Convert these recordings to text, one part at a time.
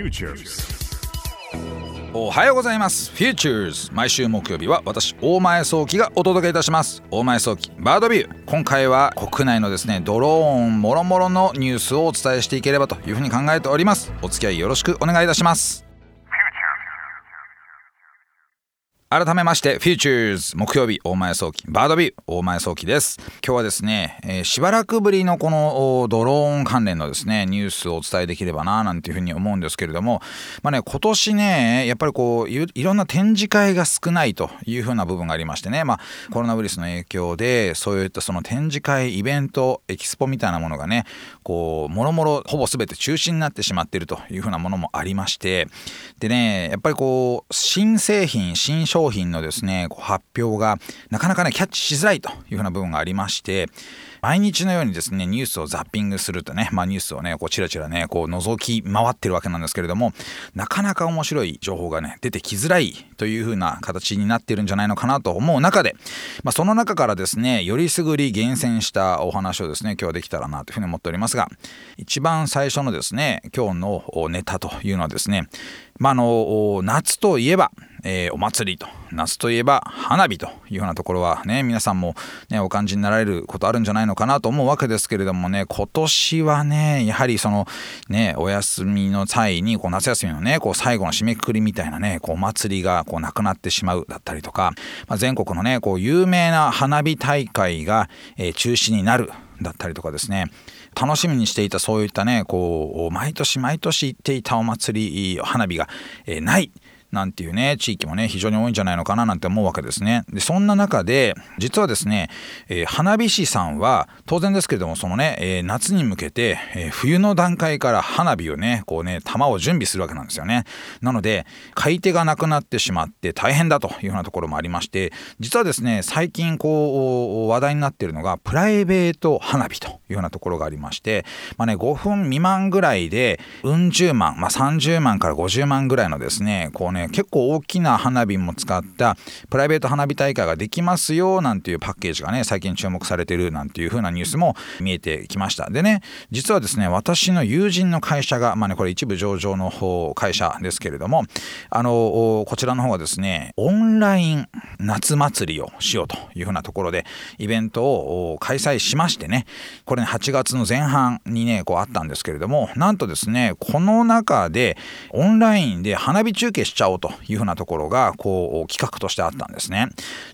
Futures おはようございます。Futures 毎週木曜日は私大前早期がお届けいたします。大前早期バードビュー。今回は国内のですねドローンもろもろのニュースをお伝えしていければというふうに考えております。お付き合いよろしくお願いいたします。改めまして、フューチャーズ木曜日大前早期バードビュー大前早期です。今日はですね、えーしばらくぶりのこのドローン関連のですね、ニュースをお伝えできればななんていうふうに思うんですけれども、まあね、今年ね、やっぱりこういいろんな展示会が少ないというふうな部分がありましてね、まあコロナウイルスの影響で、そういったその展示会、イベント、エキスポみたいなものがね、こう、もろもろほぼ全て中止になってしまっているというふうなものもありまして、でね、やっぱりこう、新製品、新商品商品のですね、こう発表がなかなかね、キャッチしづらいというふうな部分がありまして、毎日のようにですね、ニュースをザッピングするとね、まあニュースをね、こうチラチラね、こう覗き回ってるわけなんですけれども、なかなか面白い情報がね、出てきづらいというふうな形になってるんじゃないのかなと思う中で、まあその中からですね、よりすぐり厳選したお話をですね、今日はできたらなというふうに思っておりますが、一番最初のですね、今日のネタというのはですね、まああの夏といえば、えーお祭りと夏といえば花火というようなところはね皆さんもねお感じになられることあるんじゃないのかなと思うわけですけれどもね今年はねやはりそのねお休みの際にこう夏休みのねこう最後の締めくくりみたいなねこうお祭りがこうなくなってしまうだったりとか、まあ、全国のねこう有名な花火大会が、えー中止になるだったりとかですね。楽しみにしていたそういったねこう毎年毎年行っていたお祭り花火が、えない。なんていうね地域もね非常に多いんじゃないのかななんて思うわけですね。でそんな中で実はですね、えー花火師さんは当然ですけれどもそのね、えー夏に向けて、えー冬の段階から花火をねこうね玉を準備するわけなんですよね。なので買い手がなくなってしまって大変だというようなところもありまして実はですね最近こう話題になっているのがプライベート花火というようなところがありまして、まあね、5分未満ぐらいでうん十万、まあ、30万から50万ぐらいのですねこうね結構大きな花火も使ったプライベート花火大会ができますよなんていうパッケージがね最近注目されてるなんていう風なニュースも見えてきました。でね実はですね私の友人の会社がまあねこれ一部上場の方会社ですけれどもあのこちらの方がですねオンライン夏祭りをしようという風なところでイベントを開催しましてねこれね8月の前半にねこうあったんですけれどもなんとですねこの中でオンラインで花火中継しちゃおうというふうなところがこう企画としてあったんですね。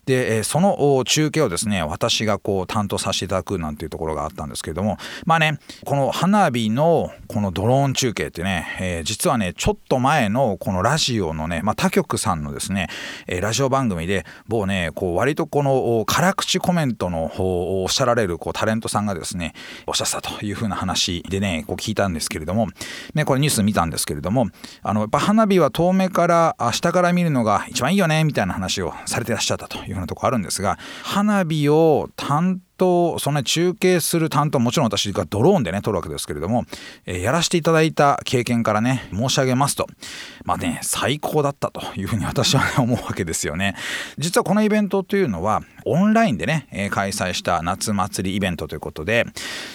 でその中継をですね私がこう担当させていただくなんていうところがあったんですけれどもまあねこの花火のこのドローン中継ってね、えー実はねちょっと前のこのラジオのね、まあ、他局さんのですね、えーラジオ番組で某ねこう割とこの辛口コメントの方をおっしゃられるこうタレントさんがですねおっしゃったというふうな話でねこう聞いたんですけれども、ね、これニュース見たんですけれどもあのやっぱ花火は遠目からあ下から見るのが一番いいよねみたいな話をされてらっしゃったというふうなところあるんですが花火を担当その、ね、中継する担当もちろん私がドローンでね撮るわけですけれども、えーやらせていただいた経験からね申し上げますと。まあね最高だったというふうに私はね思うわけですよね。実はこのイベントというのはオンラインでね、開催した夏祭りイベントということで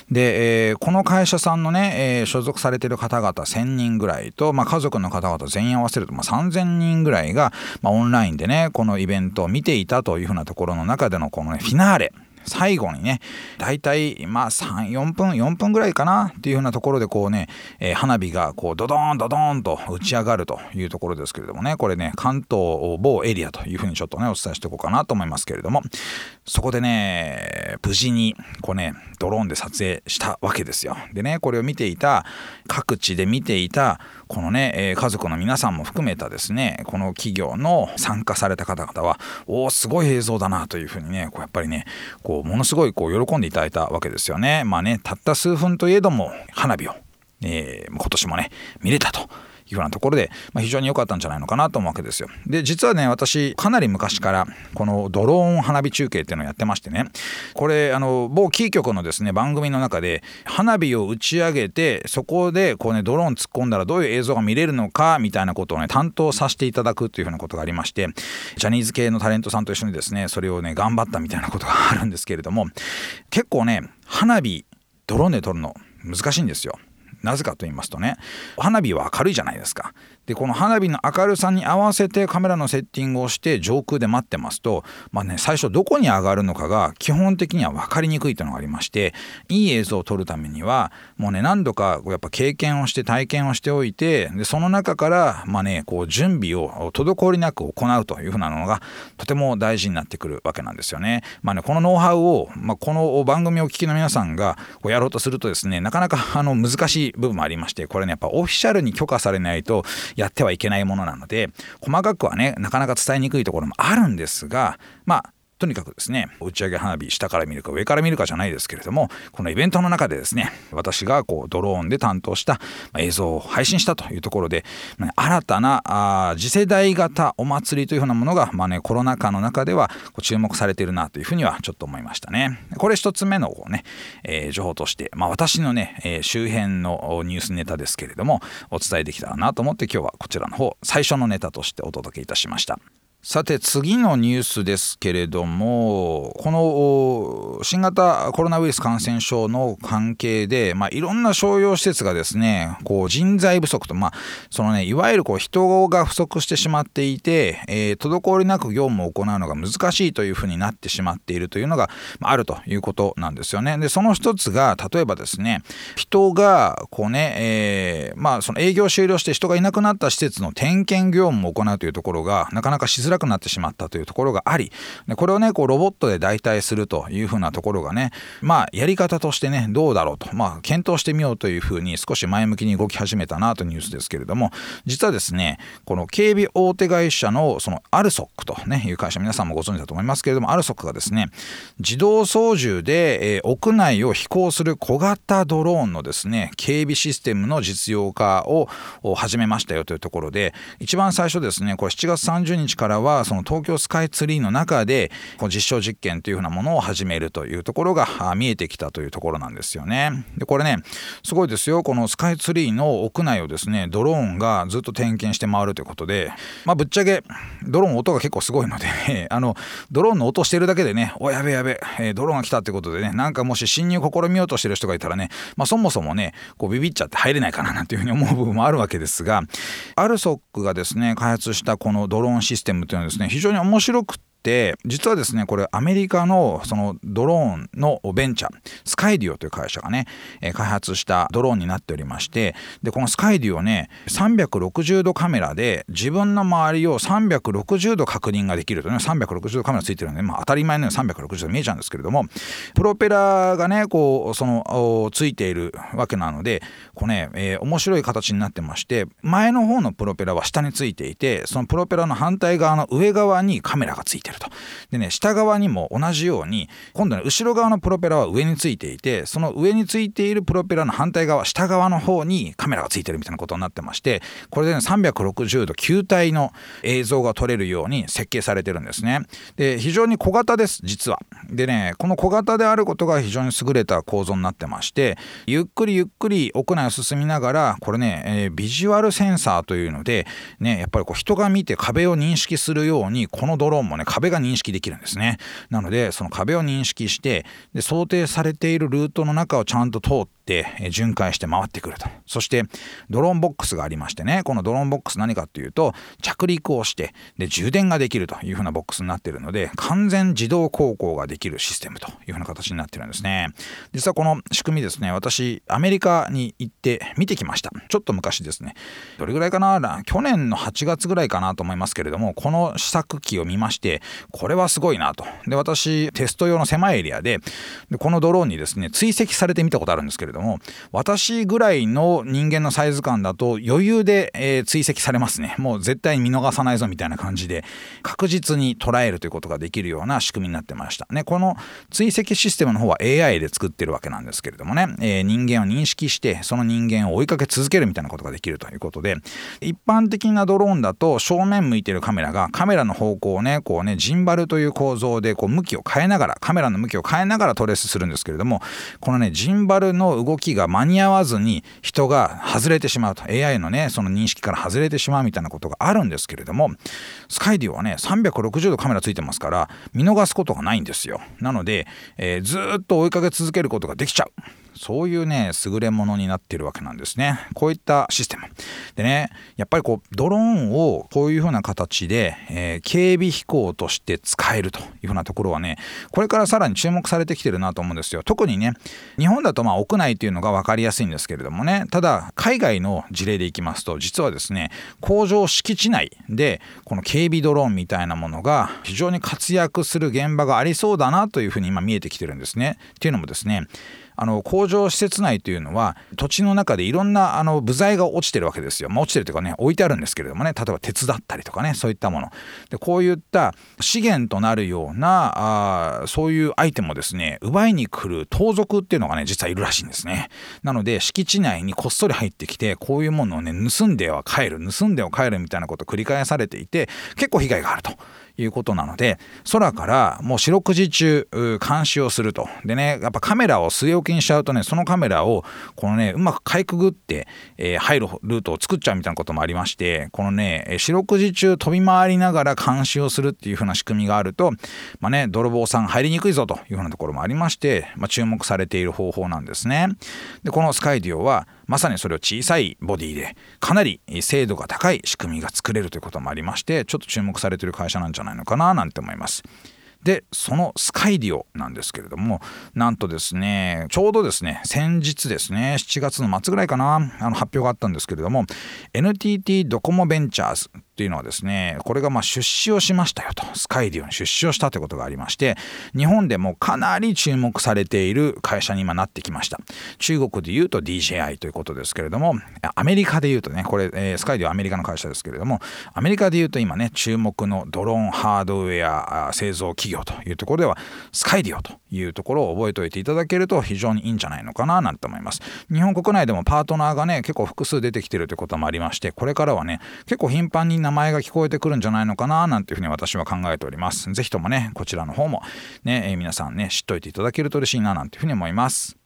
で、えーこの会社さんのね、えー所属されている方々1,000人ぐらいと、まあ、家族の方々全員合わせると、まあ、3,000人ぐらいが、まあ、オンラインでねこのイベントを見ていたというふうなところの中でのこの、ね、フィナーレ。最後にね大体まあ34分4分ぐらいかなっていうようなところでこうね、えー花火がこうドドーンドドーンと打ち上がるというところですけれどもねこれね関東某エリアというふうにちょっとねお伝えしておこうかなと思いますけれどもそこでね無事にこうねドローンで撮影したわけですよ。でねこれを見ていた各地で見ていたこのね、えー家族の皆さんも含めたですねこの企業の参加された方々はおおすごい映像だなというふうにねこうやっぱりねこうものすごいこう喜んでいただいたわけですよね。まあねたった数分といえども花火を、えー今年もね見れたと。いうようなところで、まあ、非常に良かったんじゃないのかなと思うわけですよ。で実はね私かなり昔からこのドローン花火中継っていうのをやってましてねこれあの某キー局のですね番組の中で花火を打ち上げてそこでこうねドローン突っ込んだらどういう映像が見れるのかみたいなことをね担当させていただくというふうなことがありましてジャニーズ系のタレントさんと一緒にですねそれをね頑張ったみたいなことがあるんですけれども結構ね花火ドローンで撮るの難しいんですよ。なぜかと言いますとね花火は明るいじゃないですか。でこの花火の明るさに合わせてカメラのセッティングをして上空で待ってますと、まあね、最初どこに上がるのかが基本的には分かりにくいというのがありましていい映像を撮るためにはもうね何度かやっぱ経験をして体験をしておいてでその中からまあねこう準備を滞りなく行うというふうなのがとても大事になってくるわけなんですよね。まあねこのノウハウを、まあ、この番組をお聞きの皆さんがこうやろうとするとですねなかなかあの難しい部分もありましてこれねやっぱオフィシャルに許可されないとやってはいけないものなので細かくはねなかなか伝えにくいところもあるんですがまあとにかくですね打ち上げ花火下から見るか上から見るかじゃないですけれどもこのイベントの中でですね私がこうドローンで担当した映像を配信したというところで、新たなあ次世代型お祭りというふうなものが、まあね、コロナ禍の中では注目されているなというふうにはちょっと思いましたね。これ一つ目のこうね、えー、情報として、まあ、私のね、えー、周辺のニュースネタですけれどもお伝えできたらなと思って今日はこちらの方最初のネタとしてお届けいたしました。さて次のニュースですけれどもこの新型コロナウイルス感染症の関係で、まあ、いろんな商用施設がですねこう人材不足と、まあそのね、いわゆるこう人が不足してしまっていて、えー、滞りなく業務を行うのが難しいというふうになってしまっているというのがあるということなんですよね。でその一つが例えばですね人がこうね、えー、まあその営業終了して人がいなくなった施設の点検業務を行うというところがなかなかしづらくなってしまったというところがありこれをねこうロボットで代替するというふうなところがねまあやり方としてねどうだろうと。まあ検討してみようというふうに少し前向きに動き始めたなというニュースですけれども実はですねこの警備大手会社のそのアルソックとねいう会社皆さんもご存知だと思いますけれどもアルソックがですね自動操縦で、えー、屋内を飛行する小型ドローンのですね警備システムの実用化を始めましたよというところで一番最初ですねこれ7月30日からはその東京スカイツリーの中で実証実験というふうなものを始めるというところが見えてきたというところなんですよね。でこれねすごいですよこのスカイツリーの屋内をですねドローンがずっと点検して回るということでまあぶっちゃけドローン音が結構すごいので あのドローンの音してるだけでねおやべやべ、え、ドローンが来たってことでねなんかもし侵入試みようとしてる人がいたらね、まあ、そもそもねこうビビっちゃって入れないかななんていうふうに思う部分もあるわけですがアルソックがですね開発したこのドローンシステムいうのはですね非常に面白くって実はですねこれアメリカのそのドローンのベンチャースカイデュオという会社がね開発したドローンになっておりましてでこのスカイデュオね360度カメラで自分の周りを360度確認ができるとね360度カメラついてるので、まあ、当たり前のように360度見えちゃうんですけれどもプロペラがねこうそのついているわけなのでこうね、えー、面白い形になってまして前の方のプロペラは下についていてそのプロペラの反対側の上側にカメラがついてる。と。でね下側にも同じように今度ね後ろ側のプロペラは上についていてその上についているプロペラの反対側下側の方にカメラがついてるみたいなことになってましてこれでね360度球体の映像が撮れるように設計されてるんですね。で非常に小型です実は。でねこの小型であることが非常に優れた構造になってましてゆっくりゆっくり屋内を進みながらこれね、えー、ビジュアルセンサーというのでねやっぱりこう人が見て壁を認識するようにこのドローンもね壁が認識できるんですね。なのでその壁を認識してで想定されているルートの中をちゃんと通って巡回して回ってくると。そしてドローンボックスがありましてね。このドローンボックス何かっていうと着陸をしてで充電ができるというふうなボックスになっているので完全自動航行ができるシステムというふうな形になってるんですね。実はこの仕組みですね私アメリカに行って見てきました。ちょっと昔ですね。どれぐらいかな？去年の8月ぐらいかなと思いますけれどもこの試作機を見ましてこれはすごいなと。で私テスト用の狭いエリアででこのドローンにですね追跡されてみたことあるんですけれどもも私ぐらいの人間のサイズ感だと余裕で、えー、追跡されますね。もう絶対に見逃さないぞみたいな感じで確実に捉えるということができるような仕組みになってました。ねこの追跡システムの方は AI で作ってるわけなんですけれどもね、えー、人間を認識してその人間を追いかけ続けるみたいなことができるということで一般的なドローンだと正面向いてるカメラがカメラの方向をねこうねジンバルという構造でこう向きを変えながらカメラの向きを変えながらトレースするんですけれどもこのねジンバルの動きが間に合わずに人が外れてしまうと。AI のねその認識から外れてしまうみたいなことがあるんですけれどもスカイディオはね360度カメラついてますから見逃すことがないんですよ。なので、えー、ずっと追いかけ続けることができちゃう。そういうね優れものになってるわけなんですね。こういったシステム。でねやっぱりこうドローンをこういうふうな形で、えー、警備飛行として使えるというふうなところはねこれからさらに注目されてきてるなと思うんですよ。特にね日本だとまあ屋内っていうのが分かりやすいんですけれどもね。ただ海外の事例でいきますと実はですね工場敷地内でこの警備ドローンみたいなものが非常に活躍する現場がありそうだなというふうに今見えてきてるんですね。っていうのもですねあの工場施設内というのは土地の中でいろんなあの部材が落ちてるわけですよ、まあ、落ちてるというかね置いてあるんですけれどもね。例えば鉄だったりとかねそういったもの。でこういった資源となるようなあそういうアイテムをですね奪いに来る盗賊っていうのがね実はいるらしいんですね。なので敷地内にこっそり入ってきてこういうものをね盗んでは帰る盗んでは帰るみたいなことを繰り返されていて結構被害があると。いうことなので空からもう四六時中監視をするとでねやっぱカメラを据え置きにしちゃうとねそのカメラをこのねうまくかいくぐって、えー、入るルートを作っちゃうみたいなこともありましてこのね四六時中飛び回りながら監視をするっていう風な仕組みがあるとまあね泥棒さん入りにくいぞという風なところもありまして、まあ、注目されている方法なんですね。でこのスカイディオはまさにそれを小さいボディでかなり精度が高い仕組みが作れるということもありましてちょっと注目されてる会社なんじゃないのかななんて思います。でそのスカイディオなんですけれどもなんとですねちょうどですね先日ですね7月の末ぐらいかなあの発表があったんですけれども NTT ドコモベンチャーズっていうのはですねこれがまあ出資をしましたよと。スカイディオに出資をしたということがありまして日本でもかなり注目されている会社に今なってきました。中国でいうと DJI ということですけれどもアメリカでいうとねこれ、え、スカイディオはアメリカの会社ですけれどもアメリカでいうと今ね注目のドローンハードウェア製造企業というところではスカイディオというところを覚えておいていただけると非常にいいんじゃないのかななんて思います。日本国内でもパートナーがね結構複数出てきてるということもありましてこれからはね結構頻繁に名名前が聞こえてくるんじゃないのかななんていうふうに私は考えております。是非ともねこちらの方もね、えー、皆さんね知っといていただけると嬉しいななんていうふうに思います。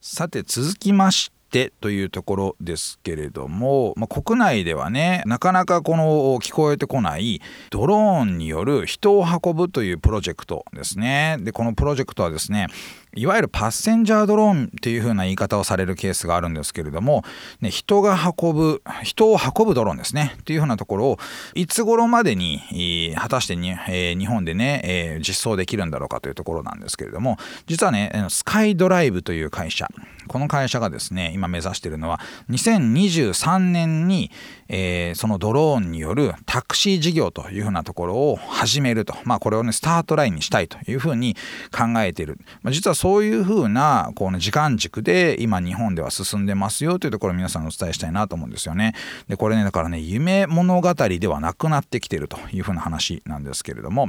さて続きましててというところですけれども、まあ、国内ではねなかなかこの聞こえてこないドローンによる人を運ぶというプロジェクトですね。でこのプロジェクトはですねいわゆるパッセンジャードローンっていう風な言い方をされるケースがあるんですけれども、ね、人が運ぶ人を運ぶドローンですね。っていう風なところをいつ頃までに果たしてに、えー、日本でね、えー、実装できるんだろうかというところなんですけれども実はねスカイドライブという会社この会社がですね今目指しているのは2023年に、えー、そのドローンによるタクシー事業というふうなところを始めると、まあ、これをねスタートラインにしたいというふうに考えている、まあ、実はそういうふうなこの時間軸で今日本では進んでますよというところを皆さんお伝えしたいなと思うんですよね。でこれねだからね夢物語ではなくなってきてるというふうな話なんですけれども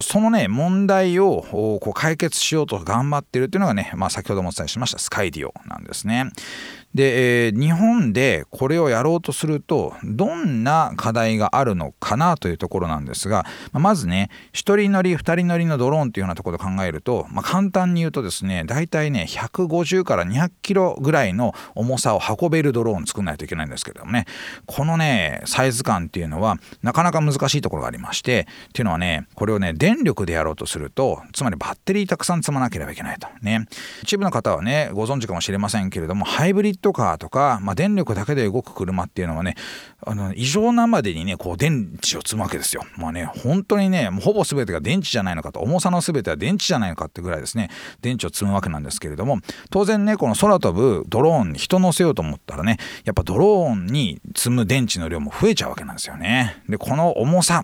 そのね問題をこう解決しようと頑張ってるっていうのがね、まあ、先ほどもお伝えしましたスカイディオなんですね。で、えー、日本でこれをやろうとするとどんな課題があるのかなというところなんですがまずね1人乗り2人乗りのドローンというようなところで考えると、まあ、簡単に言うとですね大体ね150から200キロぐらいの重さを運べるドローンを作らないといけないんですけどもねこのねサイズ感っていうのはなかなか難しいところがありましてっていうのはねこれをね電力でやろうとするとつまりバッテリーたくさん積まなければいけないと。ね。一部の方はねご存知かもしれませんけれどもハイブリッドカーとか、まあ、電力だけで動く車っていうのはねあの異常なまでにねこう電池を積むわけですよ。まあね本当にねもうほぼ全てが電池じゃないのかと重さの全ては電池じゃないのかってぐらいですね電池を積むわけなんですけれども当然ねこの空飛ぶドローンに人乗せようと思ったらねやっぱドローンに積む電池の量も増えちゃうわけなんですよね。でこの重さ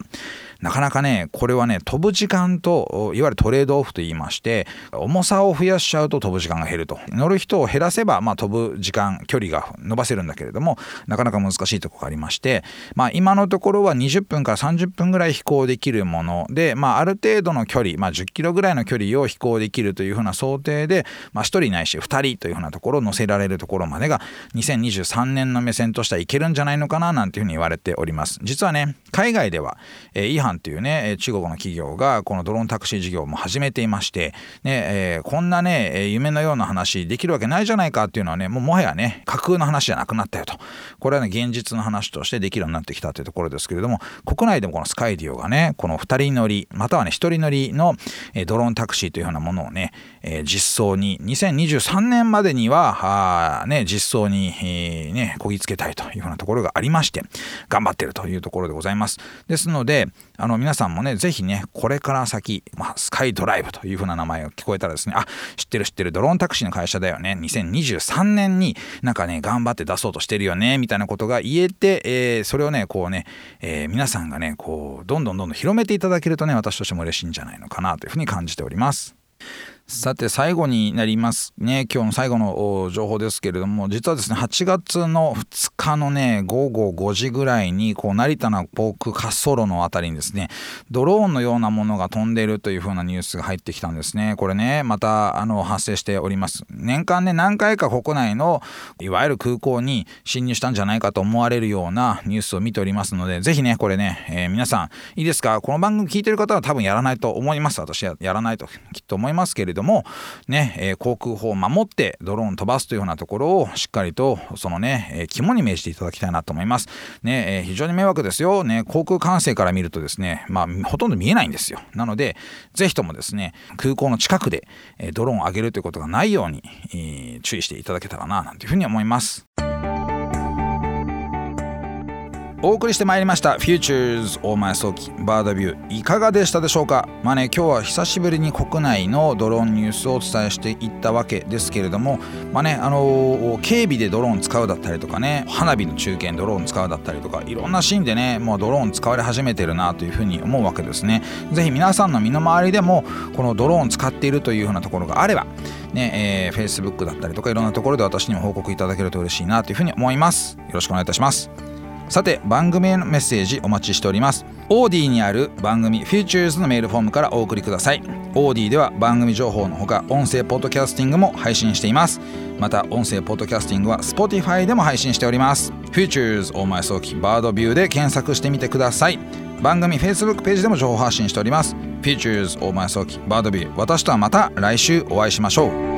なかなかねこれはね飛ぶ時間といわゆるトレードオフと言いまして重さを増やしちゃうと飛ぶ時間が減ると。乗る人を減らせば、まあ、飛ぶ時間距離が伸ばせるんだけれどもなかなか難しいとこがありまして、まあ、今のところは20分から30分ぐらい飛行できるもので、まあ、ある程度の距離、まあ、10キロぐらいの距離を飛行できるというふうな想定で、まあ、1人ないし2人というふうなところを乗せられるところまでが2023年の目線としてはいけるんじゃないのかななんていうふうに言われております。実はね海外では、えー、イハンというね中国の企業がこのドローンタクシー事業も始めていまして、ねえー、こんなね夢のような話できるわけないじゃないかっていうのはねもうもはやね架空の話じゃなくなったよと。これはね現実の話としてできるようになってきたというところですけれども国内でもこのスカイディオがねこの2人乗りまたはね1人乗りのドローンタクシーというようなものをね実装に2023年までにはね実装にえねこぎつけたいというふうなところがありまして頑張ってるというところでございます。ですのであの皆さんもね是非ねこれから先、まあ、スカイドライブというふうな名前が聞こえたらですねあ知ってる知ってるドローンタクシーの会社だよね2023年になんかね頑張って出そうとしてるよねみたいなことが言えて、えー、それをねこうね、えー、皆さんがねこうどんどんどんどん広めていただけるとね私としても嬉しいんじゃないのかなというふうに感じております。さて最後になりますね。今日の最後の情報ですけれども実はですね8月の2日のね午後5時ぐらいにこう成田の航空滑走路の辺りにですねドローンのようなものが飛んでいるというふうなニュースが入ってきたんですね。これねまたあの発生しております。年間ね何回か国内のいわゆる空港に侵入したんじゃないかと思われるようなニュースを見ておりますのでぜひねこれね、えー、皆さんいいですか？この番組聞いてる方は多分やらないと思います。私はやらないときっと思いますけれどども、ねえー、航空法を守ってドローン飛ばすというようなところをしっかりとそのね、えー、肝に銘じていただきたいなと思います。ねえー、非常に迷惑ですよ、ね、航空管制から見るとですね、まあ、ほとんど見えないんですよ。なのでぜひともですね空港の近くで、えドローンを上げるということがないように、えー、注意していただけたらななんていうふうに思います。お送りしてまいりました Futures 大前早期バードビュー。いかがでしたでしょうか？まあね今日は久しぶりに国内のドローンニュースをお伝えしていったわけですけれどもまあねあのー、警備でドローン使うだったりとかね花火の中継ドローン使うだったりとかいろんなシーンでねもうドローン使われ始めてるなというふうに思うわけですね。ぜひ皆さんの身の回りでもこのドローン使っているというふうなところがあればねえー、Facebook だったりとかいろんなところで私にも報告いただけると嬉しいなというふうに思います。よろしくお願いいたします。さて番組へのメッセージお待ちしております。オーディにある番組 Futures のメールフォームからお送りください。オーディでは番組情報のほか音声ポッドキャスティングも配信しています。また音声ポッドキャスティングは Spotify でも配信しております。Futures 大前早期バードビューで検索してみてください。番組 Facebook ページでも情報発信しております。Futures 大前早期バードビュー私とはまた来週お会いしましょう。